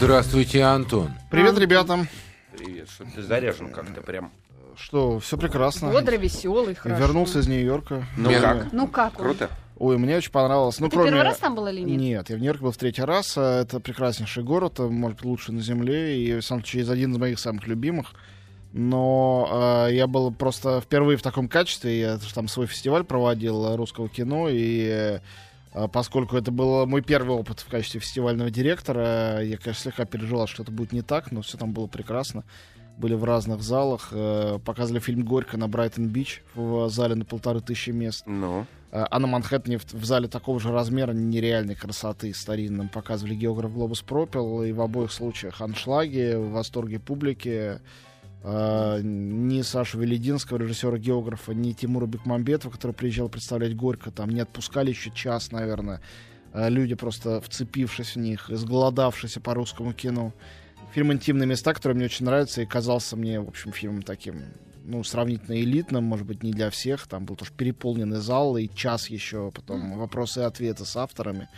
Здравствуйте, Антон. Привет, ребята. Привет, что ты заряжен как-то прям. Что, все прекрасно. Бодрый, веселый, хорошо. Вернулся из Нью-Йорка. Ну как? Ну как он? Круто? Ой, мне очень понравилось. Ну, Ты кроме... первый раз там был или нет? Нет, я в Нью-Йорке был в третий раз. а Это прекраснейший город, а, может быть, лучший на Земле. И, в самом случае, один из моих самых любимых. Но э, я был просто впервые в таком качестве. Я там свой фестиваль проводил русского кино. И э, поскольку это был мой первый опыт в качестве фестивального директора, я, конечно, слегка переживал, что это будет не так, но все там было прекрасно. Были в разных залах. э, показывали фильм «Горько» на Брайтон-Бич в зале на полторы тысячи мест. Ну, Э, А на Манхэттене в, в зале такого же размера нереальной красоты старинном показывали географ Глобус пропил, и в обоих случаях аншлаги, в восторге публики. Э, ни Сашу Велединского, режиссера географа, ни Тимура Бекмамбетова, который приезжал представлять Горько, там не отпускали еще час, наверное. Э, люди просто вцепившись в них, изголодавшиеся по русскому кино. Фильм «Интимные места», который мне очень нравится и казался мне, в общем, фильмом таким, ну, сравнительно элитным, может быть, не для всех. Там был тоже переполненный зал и час еще, потом вопросы и ответы с авторами.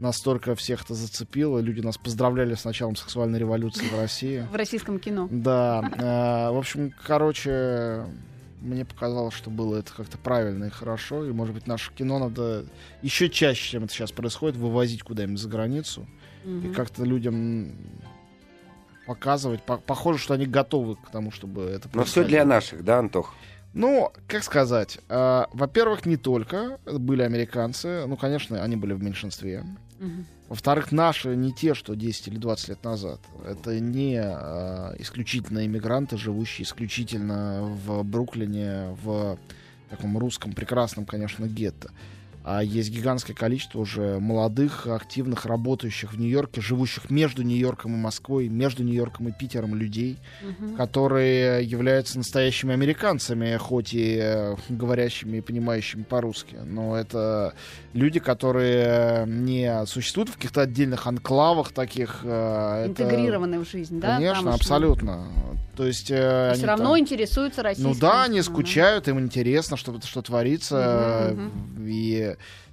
Настолько всех это зацепило. Люди нас поздравляли с началом сексуальной революции в России. В российском кино. Да, э, в общем, короче, мне показалось, что было это как-то правильно и хорошо. И, может быть, наше кино надо еще чаще, чем это сейчас происходит, вывозить куда-нибудь за границу. И как-то людям показывать. По- похоже, что они готовы к тому, чтобы это но все для наших, да, Антох? Ну, как сказать, э, во-первых, не только были американцы, ну, конечно, они были в меньшинстве. Мгм. Во-вторых, наши не те, что 10 или 20 лет назад. Это не э, исключительно иммигранты, живущие исключительно в Бруклине, в таком русском прекрасном, конечно, гетто. А есть гигантское количество уже молодых, активных, работающих в Нью-Йорке, живущих между Нью-Йорком и Москвой, между Нью-Йорком и Питером людей, Мгм. которые являются настоящими американцами, хоть и э, говорящими и понимающими по-русски. Но это люди, которые не существуют в каких-то отдельных анклавах таких. э, это- в жизнь, да? Конечно, тамошний? абсолютно. То есть... э, Все они равно там- интересуются российским ну да, они скучают, им интересно, что, что творится. Мгм, И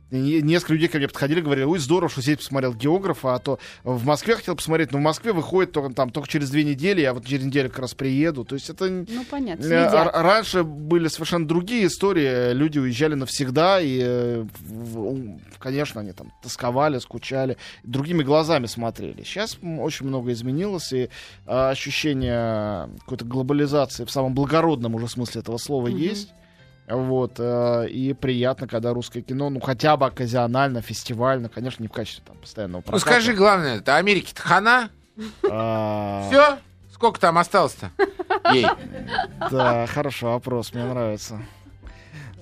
и несколько людей ко мне подходили, говорили, ой, здорово, что здесь посмотрел географа, а то в Москве хотел посмотреть, но в Москве выходит только, там, только через две недели, я вот через неделю как раз приеду. То есть это... Ну, понятно, э, следят. а- Раньше были совершенно другие истории, люди уезжали навсегда, и, э, конечно, они там тосковали, скучали, другими глазами смотрели. Сейчас очень много изменилось, и а, ощущение какой-то глобализации в самом благородном уже смысле этого слова Мгм. есть. Вот, э, и приятно, когда русское кино, ну, хотя бы оказионально, фестивально, конечно, не в качестве там постоянного Ну проката. скажи, главное, это Америки-то хана? А, Все? Сколько там осталось-то? Ей. Да, хороший вопрос, мне нравится.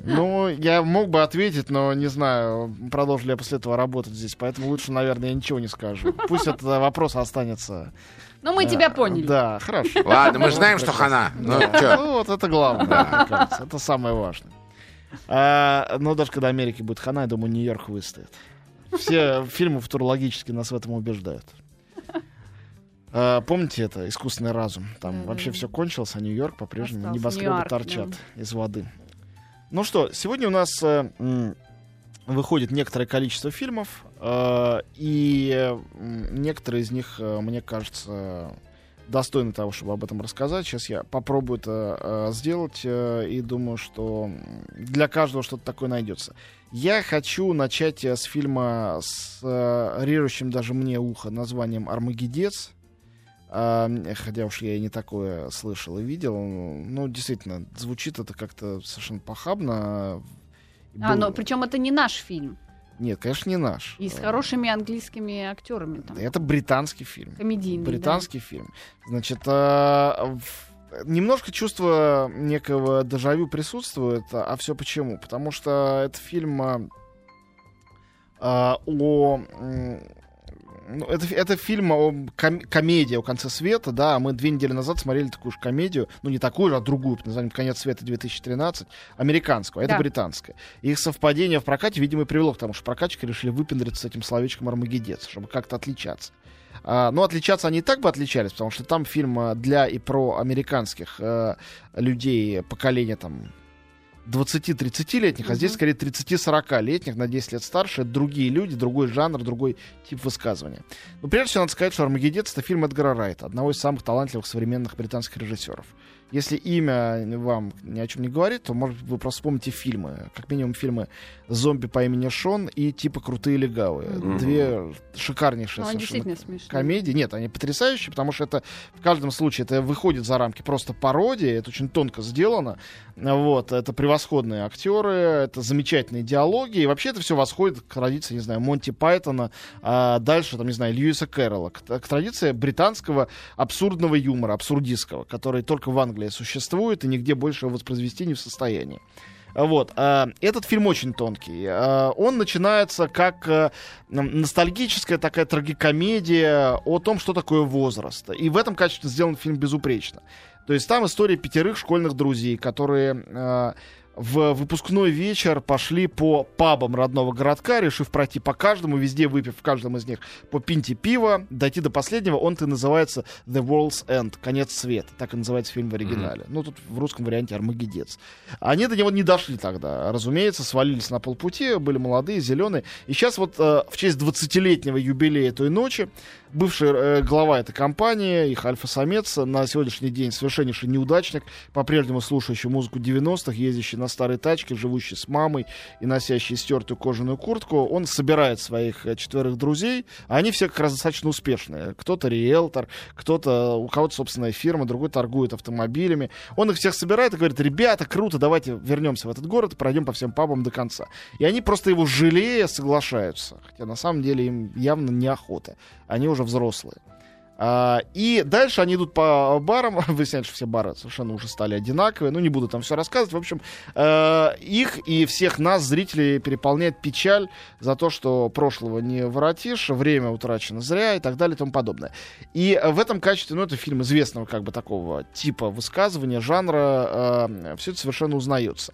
Ну, я мог бы ответить, но не знаю, продолжу ли я после этого работать здесь, поэтому лучше, наверное, я ничего не скажу. Пусть этот вопрос останется. Ну, мы э, тебя поняли. Да, хорошо. Ладно, мы же знаем, что хана. Ну, Да. Ну, вот это главное, мне кажется. Это самое важное. А, но даже когда Америке будет хана, я думаю, Нью-Йорк выстоит. Все фильмы футурологически нас в этом убеждают. А, помните это «Искусственный разум»? Там вообще все кончилось, а Нью-Йорк по-прежнему небоскребы торчат да. из воды. Ну что, сегодня у нас э, м, выходит некоторое количество фильмов, э, и некоторые из них, э, мне кажется, достойны того, чтобы об этом рассказать. Сейчас я попробую это э, сделать и думаю, что для каждого что-то такое найдется. Я хочу начать с фильма с режущим даже мне ухо названием «Армагеддец». Хотя уж я и не такое слышал и видел. Ну, действительно, звучит это как-то совершенно похабно. А, но причем это не наш фильм. Нет, конечно, не наш. И с хорошими английскими актерами там. Это британский фильм. Комедийный, да. Британский фильм. Значит, а, немножко чувство некого дежавю присутствует. А все почему? Потому что это фильм а, о... ну, это, это фильм о ком- комедия о конце света, да, мы две недели назад смотрели такую же комедию, ну не такую же, а другую, под названием «Конец света 2013», американскую, а это Да. британская. Их совпадение в прокате, видимо, и привело к тому, что прокатчики решили выпендриться с этим словечком «Армагеддец», чтобы как-то отличаться. А, но отличаться они и так бы отличались, потому что там фильм а, для и про американских э, людей поколения там 20-30-летних, а здесь скорее 30-40-летних, на 10 лет старше. Это другие люди, другой жанр, другой тип высказывания. Но прежде всего надо сказать, что «Армагеддец» — это фильм Эдгара Райта, одного из самых талантливых современных британских режиссеров. Если имя вам ни о чем не говорит, то, может, вы просто вспомните фильмы. Как минимум фильмы «Зомби по имени Шон» и типа «Крутые легавые». Мгм. Две шикарнейшие Ну, они совершенно комедии. Нет, они потрясающие, потому что это в каждом случае это выходит за рамки просто пародии, это очень тонко сделано. Вот, это превосходные актеры, это замечательные диалоги, и вообще это все восходит к традиции, не знаю, Монти Пайтона, а дальше, там, не знаю, Льюиса Кэрролла, к, к традиции британского абсурдного юмора, абсурдистского, который только в Англии существует и нигде больше воспроизвести не в состоянии. Вот. а, Этот фильм очень тонкий. А, Он начинается как э, ностальгическая такая трагикомедия о том, что такое возраст. И в этом качестве сделан фильм безупречно. То есть там история пятерых школьных друзей, которые э, в выпускной вечер пошли по пабам родного городка, решив пройти по каждому, везде выпив в каждом из них по пинте пива, дойти до последнего. Он-то и называется The World's End, конец света. Так и называется фильм в оригинале. Ну, тут в русском варианте Армагеддец. Они до него не дошли тогда. Разумеется, свалились на полпути, были молодые, зеленые. И сейчас вот э, в честь 20-летнего юбилея той ночи бывший э, глава этой компании, их альфа-самец, на сегодняшний день совершеннейший неудачник, по-прежнему слушающий музыку 90-х, ездящий на старой тачке, живущий с мамой и носящий стертую кожаную куртку, он собирает своих э, четверых друзей, а они все как раз достаточно успешные. Кто-то риэлтор, кто-то, у кого-то собственная фирма, другой торгует автомобилями. Он их всех собирает и говорит, ребята, круто, давайте вернемся в этот город и пройдем по всем пабам до конца. И они просто его жалея соглашаются. Хотя на самом деле им явно неохота. Они уже взрослые. А, и дальше они идут по барам. Выясняется, что все бары совершенно уже стали одинаковые. Ну, не буду там все рассказывать. В общем, э, их и всех нас, зрителей, переполняет печаль за то, что прошлого не воротишь, время утрачено зря и так далее и тому подобное. И в этом качестве, ну, это фильм известного как бы такого типа высказывания, жанра, э, все это совершенно узнается.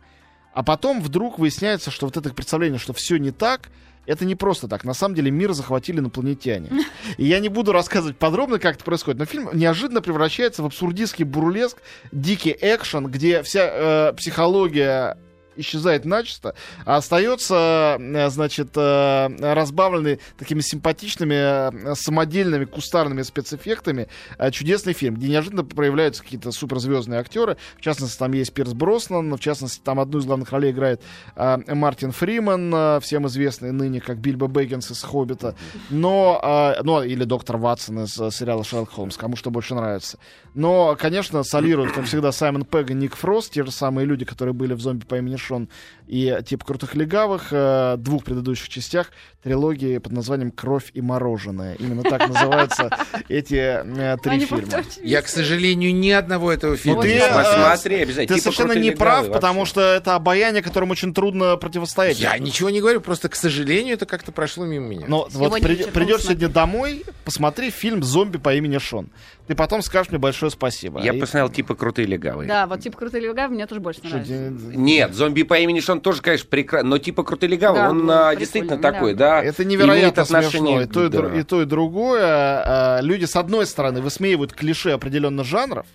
А потом вдруг выясняется, что вот это представление, что все не так, это не просто так. На самом деле мир захватили инопланетяне. И я не буду рассказывать подробно, как это происходит, но фильм неожиданно превращается в абсурдистский бурлеск, дикий экшен, где вся э, психология исчезает начисто, а остается, э, значит, э, разбавленный такими симпатичными, э, самодельными кустарными спецэффектами чудесный фильм, где неожиданно проявляются какие-то суперзвездные актеры. В частности, там есть Пирс Броснан, в частности, там одну из главных ролей играет Мартин Фриман, всем известный ныне как Бильбо Бэггинс из «Хоббита», но, ну, или доктор Ватсон из сериала «Шерлок Холмс», кому что больше нравится. Но, конечно, солируют, как всегда, Саймон Пегг и Ник Фрост, те же самые люди, которые были в «Зомби по имени Шон» и «Тип крутых легавых», э, двух предыдущих частях трилогии под названием «Кровь и мороженое». Именно так называются эти э, три Они фильма. Я, к сожалению, ни одного этого фильма Ну, ты, не э, смотрел. Ты Типа совершенно не прав, потому что это обаяние, которому очень трудно противостоять. Я ничего не говорю, просто, к сожалению, это как-то прошло мимо меня. Но Сегодня вот придешь сегодня домой, посмотри фильм «Зомби по имени Шон». Ты потом скажешь мне большое спасибо. Я посмотрел типа крутые легавые. Да, вот типа крутые легавые мне тоже больше нравится. Нет, зомби по имени Шон тоже, конечно, прекрасно, но типа крутые легавые, Да, он ну, а, действительно да. такой, да. Это невероятно отношение смешно. И то и, да. и то, и другое. А, Люди, с одной стороны, высмеивают клише определенных жанров,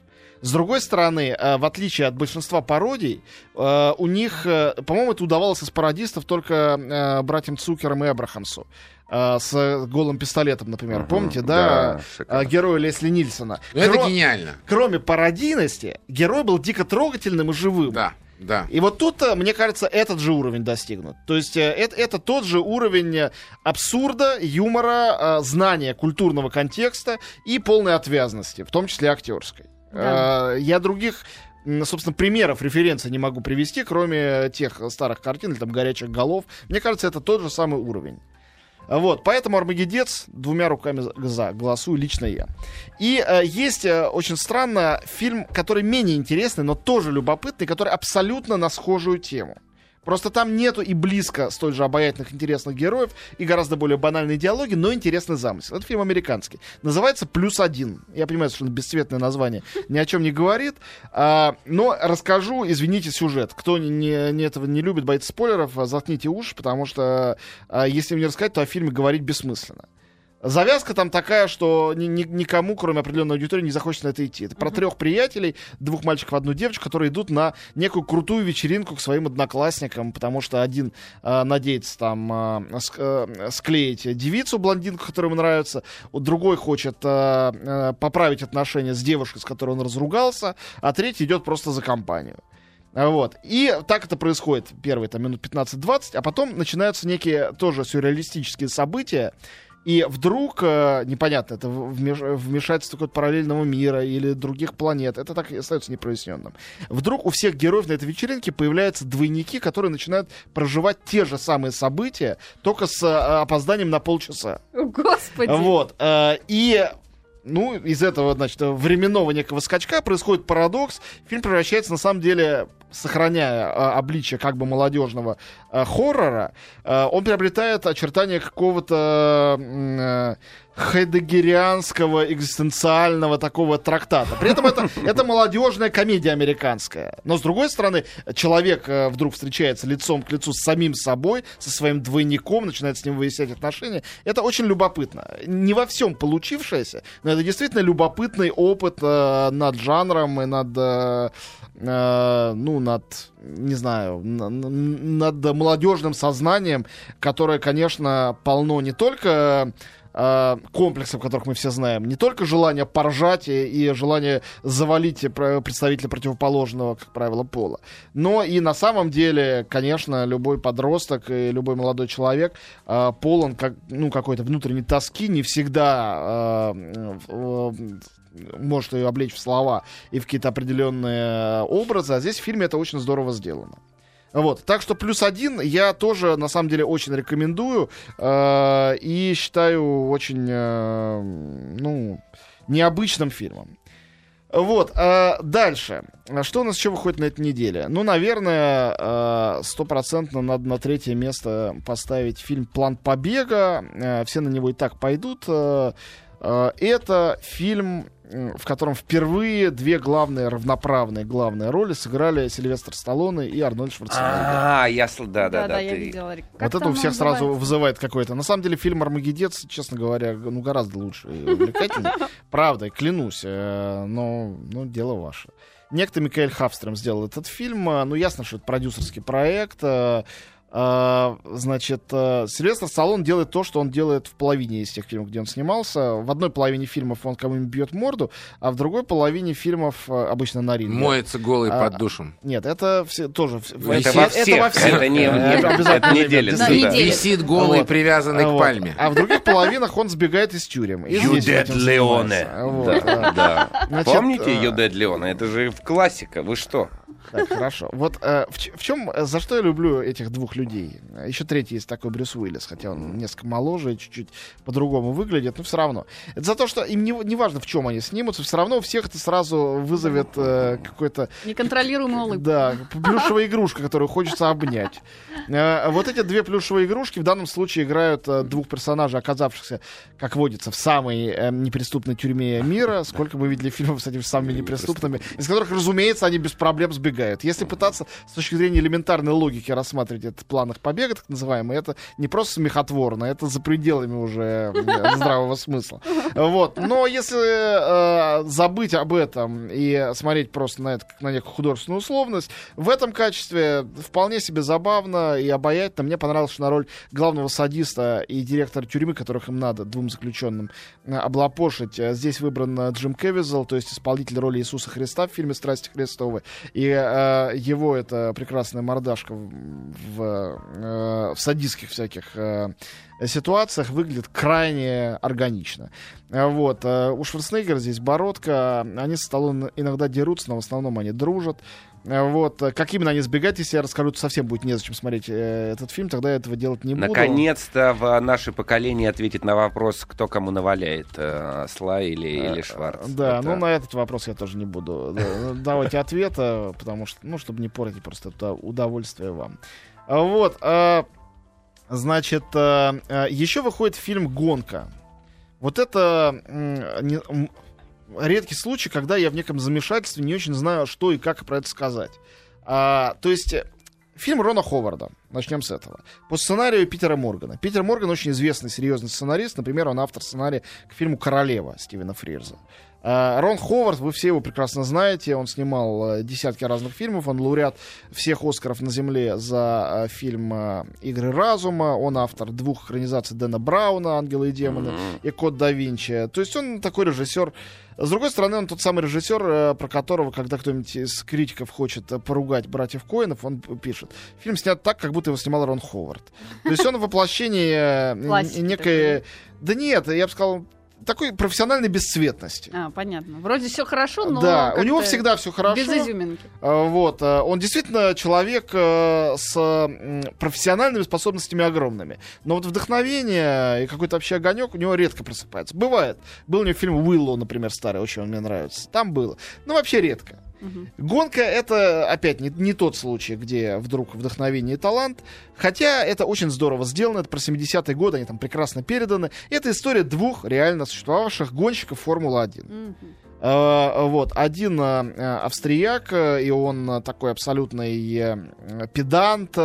с другой стороны, э, в отличие от большинства пародий, у них, э, по-моему, это удавалось из пародистов только братьям Цукерам и Эбрахамсу. С голым пистолетом, например. Мгм, Помните, да, да? Героя Лесли Нильсона. Ну, это Кро- гениально. Кроме пародийности, герой был дико трогательным и живым. Да, да. И вот тут, э, мне кажется, этот же уровень достигнут. То есть э, это, это тот же уровень э, абсурда, юмора, знания культурного контекста и полной отвязности, в том числе актерской. Да. Я других собственно, примеров референций не могу привести, кроме тех старых картин или там горячих голов. Мне кажется, это тот же самый уровень. Вот, поэтому Армагеддец двумя руками за голосую лично я. И э, есть э, очень странно фильм, который менее интересный, но тоже любопытный, который абсолютно на схожую тему. Просто там нету и близко столь же обаятельных, интересных героев и гораздо более банальные диалоги, но интересный замысел. Это фильм американский. Называется «Плюс один». Я понимаю, что бесцветное название ни о чем не говорит. а, но расскажу, извините, сюжет. Кто не, не- этого не любит, боится спойлеров, заткните уши, потому что а, если мне рассказать, то о фильме говорить бессмысленно. Завязка там такая, что ни- ни- никому, кроме определенной аудитории, не захочется на это идти. Это про трех приятелей, двух мальчиков, одну девочку, которые идут на некую крутую вечеринку к своим одноклассникам, потому что один э, надеется там э, э, склеить девицу, блондинку, которая ему нравится, другой хочет э, э, поправить отношения с девушкой, с которой он разругался, а третий идет просто за компанию. Вот. И так это происходит первые там, минут 15-20, а потом начинаются некие тоже сюрреалистические события, и вдруг, э, непонятно, это вмеш- вмешательство какого-то параллельного мира или других планет, это так и остается непроясненным. Вдруг у всех героев на этой вечеринке появляются двойники, которые начинают проживать те же самые события, только с э, опозданием на полчаса. Господи. Вот. э, И ну, из этого, значит, временного некого скачка происходит парадокс. Фильм превращается, на самом деле, сохраняя э, обличие как бы молодежного э, хоррора, э, он приобретает очертания какого-то э, хайдегерианского экзистенциального такого трактата. При этом это, это молодежная комедия американская. Но, с другой стороны, человек э, вдруг встречается лицом к лицу с самим собой, со своим двойником, начинает с ним выяснять отношения. Это очень любопытно. Не во всем получившееся, но это действительно любопытный опыт э, над жанром и над... э, э, ну, над, не знаю, на- на- над молодежным сознанием, которое, конечно, полно не только комплексов, которых мы все знаем, не только желание поржать и, и желание завалить пр- представителя противоположного, как правило, пола, но и на самом деле, конечно, любой подросток и любой молодой человек э, полон как, ну, какой-то внутренней тоски, не всегда э, э, может ее облечь в слова и в какие-то определенные образы, а здесь в фильме это очень здорово сделано. Вот, так что плюс один я тоже на самом деле очень рекомендую э, и считаю очень, э, ну, необычным фильмом. Вот, э, дальше. Что у нас еще выходит на этой неделе? Ну, наверное, э, стопроцентно надо на третье место поставить фильм «План побега». Э, все на него и так пойдут. Э, э, это фильм, в котором впервые две главные, равноправные главные роли сыграли Сильвестр Сталлоне и Арнольд Шварценеггер. А, я... сл- Да, да, Да, да. да, я ты- видела. Вот это у всех сразу вызывает какой-то. На самом деле фильм «Армагеддец», честно говоря, ну гораздо лучше и увлекательнее. Правда, клянусь. э, Но, ну, дело ваше. Некто Микаэль Хавстрем сделал этот фильм. э, Ну, ясно, что это продюсерский проект. Э, э, Значит, э, Сильвестр Сталлоне делает то, что он делает в половине из тех фильмов, где он снимался. В одной половине фильмов он кому-нибудь бьет морду, а в другой половине фильмов э, обычно на ринге. Моется голый А, под душем. Нет, это все, тоже... Это во всех, во всех. это не- Э, это это обязательно не делится. Висит голый, Вот. привязанный Вот. к пальме. А в других половинах он сбегает из тюрем. Юдет Леоне. Вот, Да, да. да. Значит, Помните э, Юдет Леоне? Это же в классика. Вы что? Так, хорошо. Вот э, в, в чем, э, за что я люблю этих двух людей? Еще третий есть такой Брюс Уиллис, хотя он несколько моложе чуть-чуть по-другому выглядит, но все равно. Это за то, что им не, не важно, в чем они снимутся, все равно у всех это сразу вызовет э, какой-то Неконтролируемый улыбка. Да, плюшевая игрушка, которую хочется обнять. Э, Вот эти две плюшевые игрушки в данном случае играют э, двух персонажей, оказавшихся, как водится, в самой э, неприступной тюрьме мира. Сколько мы видели фильмов с этими самыми неприступными, из которых, разумеется, они без проблем сбегают. Если пытаться с точки зрения элементарной логики рассматривать этот план их побега, так называемый, это не просто смехотворно, это за пределами уже э, здравого смысла. Вот. Но если э, забыть об этом и смотреть просто на это как на некую художественную условность, в этом качестве вполне себе забавно и обаятельно. Мне понравилось, что на роль главного садиста и директора тюрьмы, которых им надо, двум заключенным, э, облапошить, здесь выбран э, Джим Кевизел, то есть исполнитель роли Иисуса Христа в фильме «Страсти Христовы». И э, его эта прекрасная мордашка в, в, э, в садистских всяких э, ситуациях выглядит крайне органично. Э, Вот. э, У Шварценеггера здесь бородка. Они со Сталлоне иногда дерутся, но в основном они дружат. Э, Вот. Э, Как именно они сбегают, если я расскажу, то совсем будет незачем смотреть э, этот фильм, тогда я этого делать не буду. Наконец-то в наше поколение ответит на вопрос, кто кому наваляет, Сла или, или Шварц. Да, Это- ну на этот вопрос я тоже не буду давать ответа, потому что, ну, чтобы не портить просто удовольствие вам. А Вот, значит, еще выходит фильм «Гонка». Вот это редкий случай, когда я в неком замешательстве не очень знаю, что и как про это сказать. А, то есть, э, фильм Рона Ховарда. Начнем с этого. По сценарию Питера Моргана. Питер Морган очень известный, серьезный сценарист. Например, он автор сценария к фильму «Королева» Стивена Фрирза. А, Рон Ховард, вы все его прекрасно знаете, он снимал э, десятки разных фильмов, он лауреат всех Оскаров на Земле за э, фильм э, «Игры разума», он автор двух экранизаций Дэна Брауна «Ангелы и демоны» и «Код да Винчи». То есть он такой режиссер, с другой стороны, он тот самый режиссер, про которого, когда кто-нибудь из критиков хочет поругать братьев Коинов, он пишет. Фильм снят так, как будто его снимал Рон Ховард. То есть он воплощение некой... Да нет, я бы сказал, такой профессиональной бесцветности. А, понятно. Вроде все хорошо, но да, у него всегда все хорошо. без изюминки. А, Вот, а, он действительно человек э, с профессиональными способностями огромными. Но вот вдохновение и какой-то вообще огонек у него редко просыпается. Бывает. Был у него фильм Уиллоу, например, старый, очень он мне нравится. Там было. Но вообще редко. Мгм. Гонка это опять не, не тот случай, где вдруг вдохновение и талант. Хотя это очень здорово сделано. Это про 70-е годы, они там прекрасно переданы. Это история двух реально существовавших гонщиков Формулы-1. Мгм. Э, Вот, один э, австрияк, э, и он такой абсолютный педант,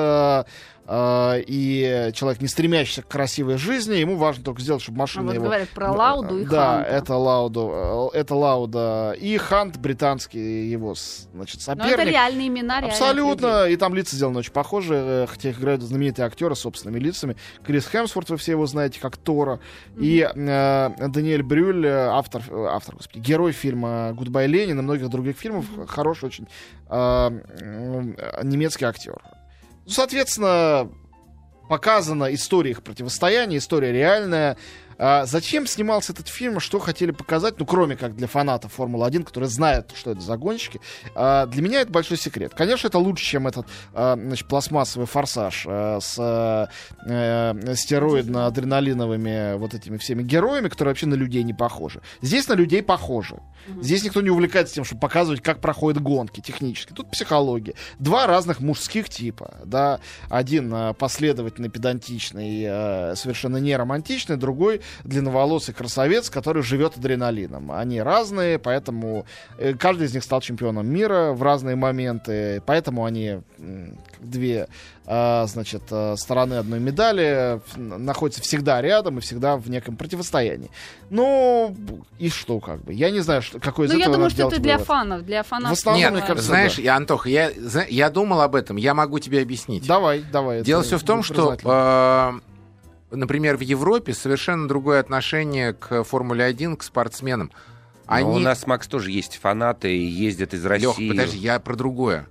и человек, не стремящийся к красивой жизни, ему важно только сделать, чтобы А машина вот его... говорят про Лауду и Да, Ханта. это Лауду, э, это Лауда. И Хант, британский его, значит, Но это соперник. реальные имена, Абсолютно. И там лица сделаны очень похожи, э, хотя их играют знаменитые актеры с собственными лицами. Крис Хемсворт, вы все его знаете, как Тора. И э, Даниэль Брюль, э, автор, э, автор, господи, герой фильма «Гудбай, Ленин» и многих других фильмов, хороший очень э, э, немецкий актер. Ну, соответственно, показана история их противостояния, история реальная. А зачем снимался этот фильм, что хотели показать, ну, кроме как для фанатов Формулы-1, которые знают, что это за гонщики, а, для меня это большой секрет. Конечно, это лучше, чем этот а, значит, пластмассовый форсаж а, с а, стероидно-адреналиновыми вот этими всеми героями, которые вообще на людей не похожи. Здесь на людей похожи. Здесь никто не увлекается тем, чтобы показывать, как проходят гонки технически. Тут психология. Два разных мужских типа. Да? Один а, последовательный, педантичный, а, совершенно не романтичный, другой длинноволосый красавец, который живет адреналином. Они разные, поэтому э, каждый из них стал чемпионом мира в разные моменты, поэтому они две а, значит, а, стороны одной медали находятся всегда рядом и всегда в неком противостоянии. Ну, и что, как бы? Я не знаю, что, какой из Ну, я этого думаю, надо что это для вывод. фанов, для фанатов. В основном, Нет, мне кажется, знаешь, да. я, Антох, я, я думал об этом, я могу тебе объяснить. Давай, давай. Дело все в том, что, э, например, в Европе совершенно другое отношение к Формуле 1, к спортсменам. Но Они... у нас, Макс, тоже есть фанаты и ездят из России. подожди, я про другое.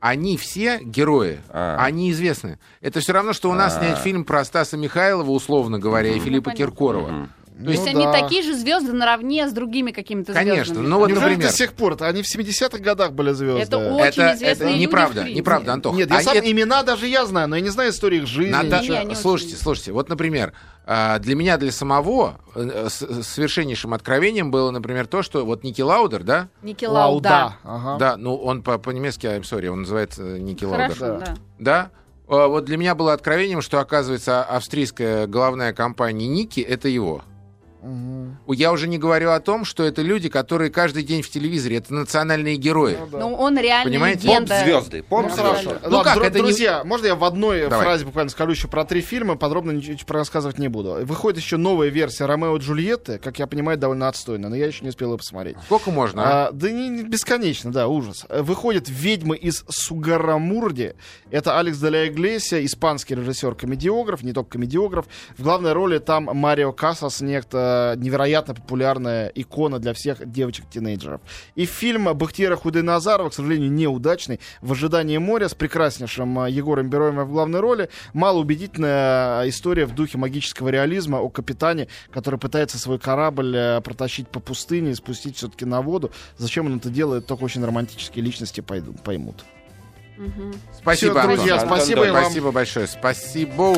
Они все герои, А. они известны. Это все равно, что у нас А. снять фильм про Стаса Михайлова, условно говоря, и Филиппа понятно. Киркорова. Мгм. То есть, То есть Ну они да. такие же звезды наравне с другими какими-то Конечно, звездами. ну вот, Неужели например, до сих пор? Они в 70-х годах были звезды. Это очень это, известные это люди, неправда, принципе. неправда, Антох. Нет, я А сам это- имена даже я знаю, но я не знаю истории их жизни. Надо- ничего. Не, они Слушайте, очень- слушайте, вот, например, а, для меня, для самого, э, совершеннейшим откровением было, например, то, что вот Ники Лаудер, да, Ники Лауда. Лауда. Ага. да, ну он по- по-немецки, I'm sorry, он называется Ники Лаудер, Хорошо, Да. да. да, А, вот для меня было откровением, что, оказывается, австрийская головная компания Ники — это его. Мгм. Я уже не говорю о том, что это люди, которые каждый день в телевизоре, это национальные герои. Ну да. Ну, он реально Понимаете? легенда. Поп-звезды. Ну, Поп-звезды. хорошо. Ну Ладно, как, дру- это не- друзья, можно я в одной Давай. фразе буквально скажу еще про три фильма, подробно ничего рассказывать не буду. Выходит еще новая версия Ромео и Джульетты, как я понимаю, довольно отстойная, но я еще не успел ее посмотреть. Сколько можно? а? А, да не, не бесконечно, да, ужас. Выходит «Ведьмы из Сугарамурди». Это Алекс Деля Иглесия, испанский режиссер-комедиограф, не только комедиограф. В главной роли там Марио Касас, некто невероятно популярная икона для всех девочек-тинейджеров. И фильм Бахтиера Худойназарова, к сожалению, неудачный, «В ожидании моря» с прекраснейшим э, Егором Бероевым в главной роли. Малоубедительная э, история в духе магического реализма о капитане, который пытается свой корабль э, протащить по пустыне и спустить все-таки на воду. Зачем он это делает, только очень романтические личности пойду- поймут. Спасибо, Антон. друзья, Антон, спасибо и вам. Спасибо большое. Спасибо.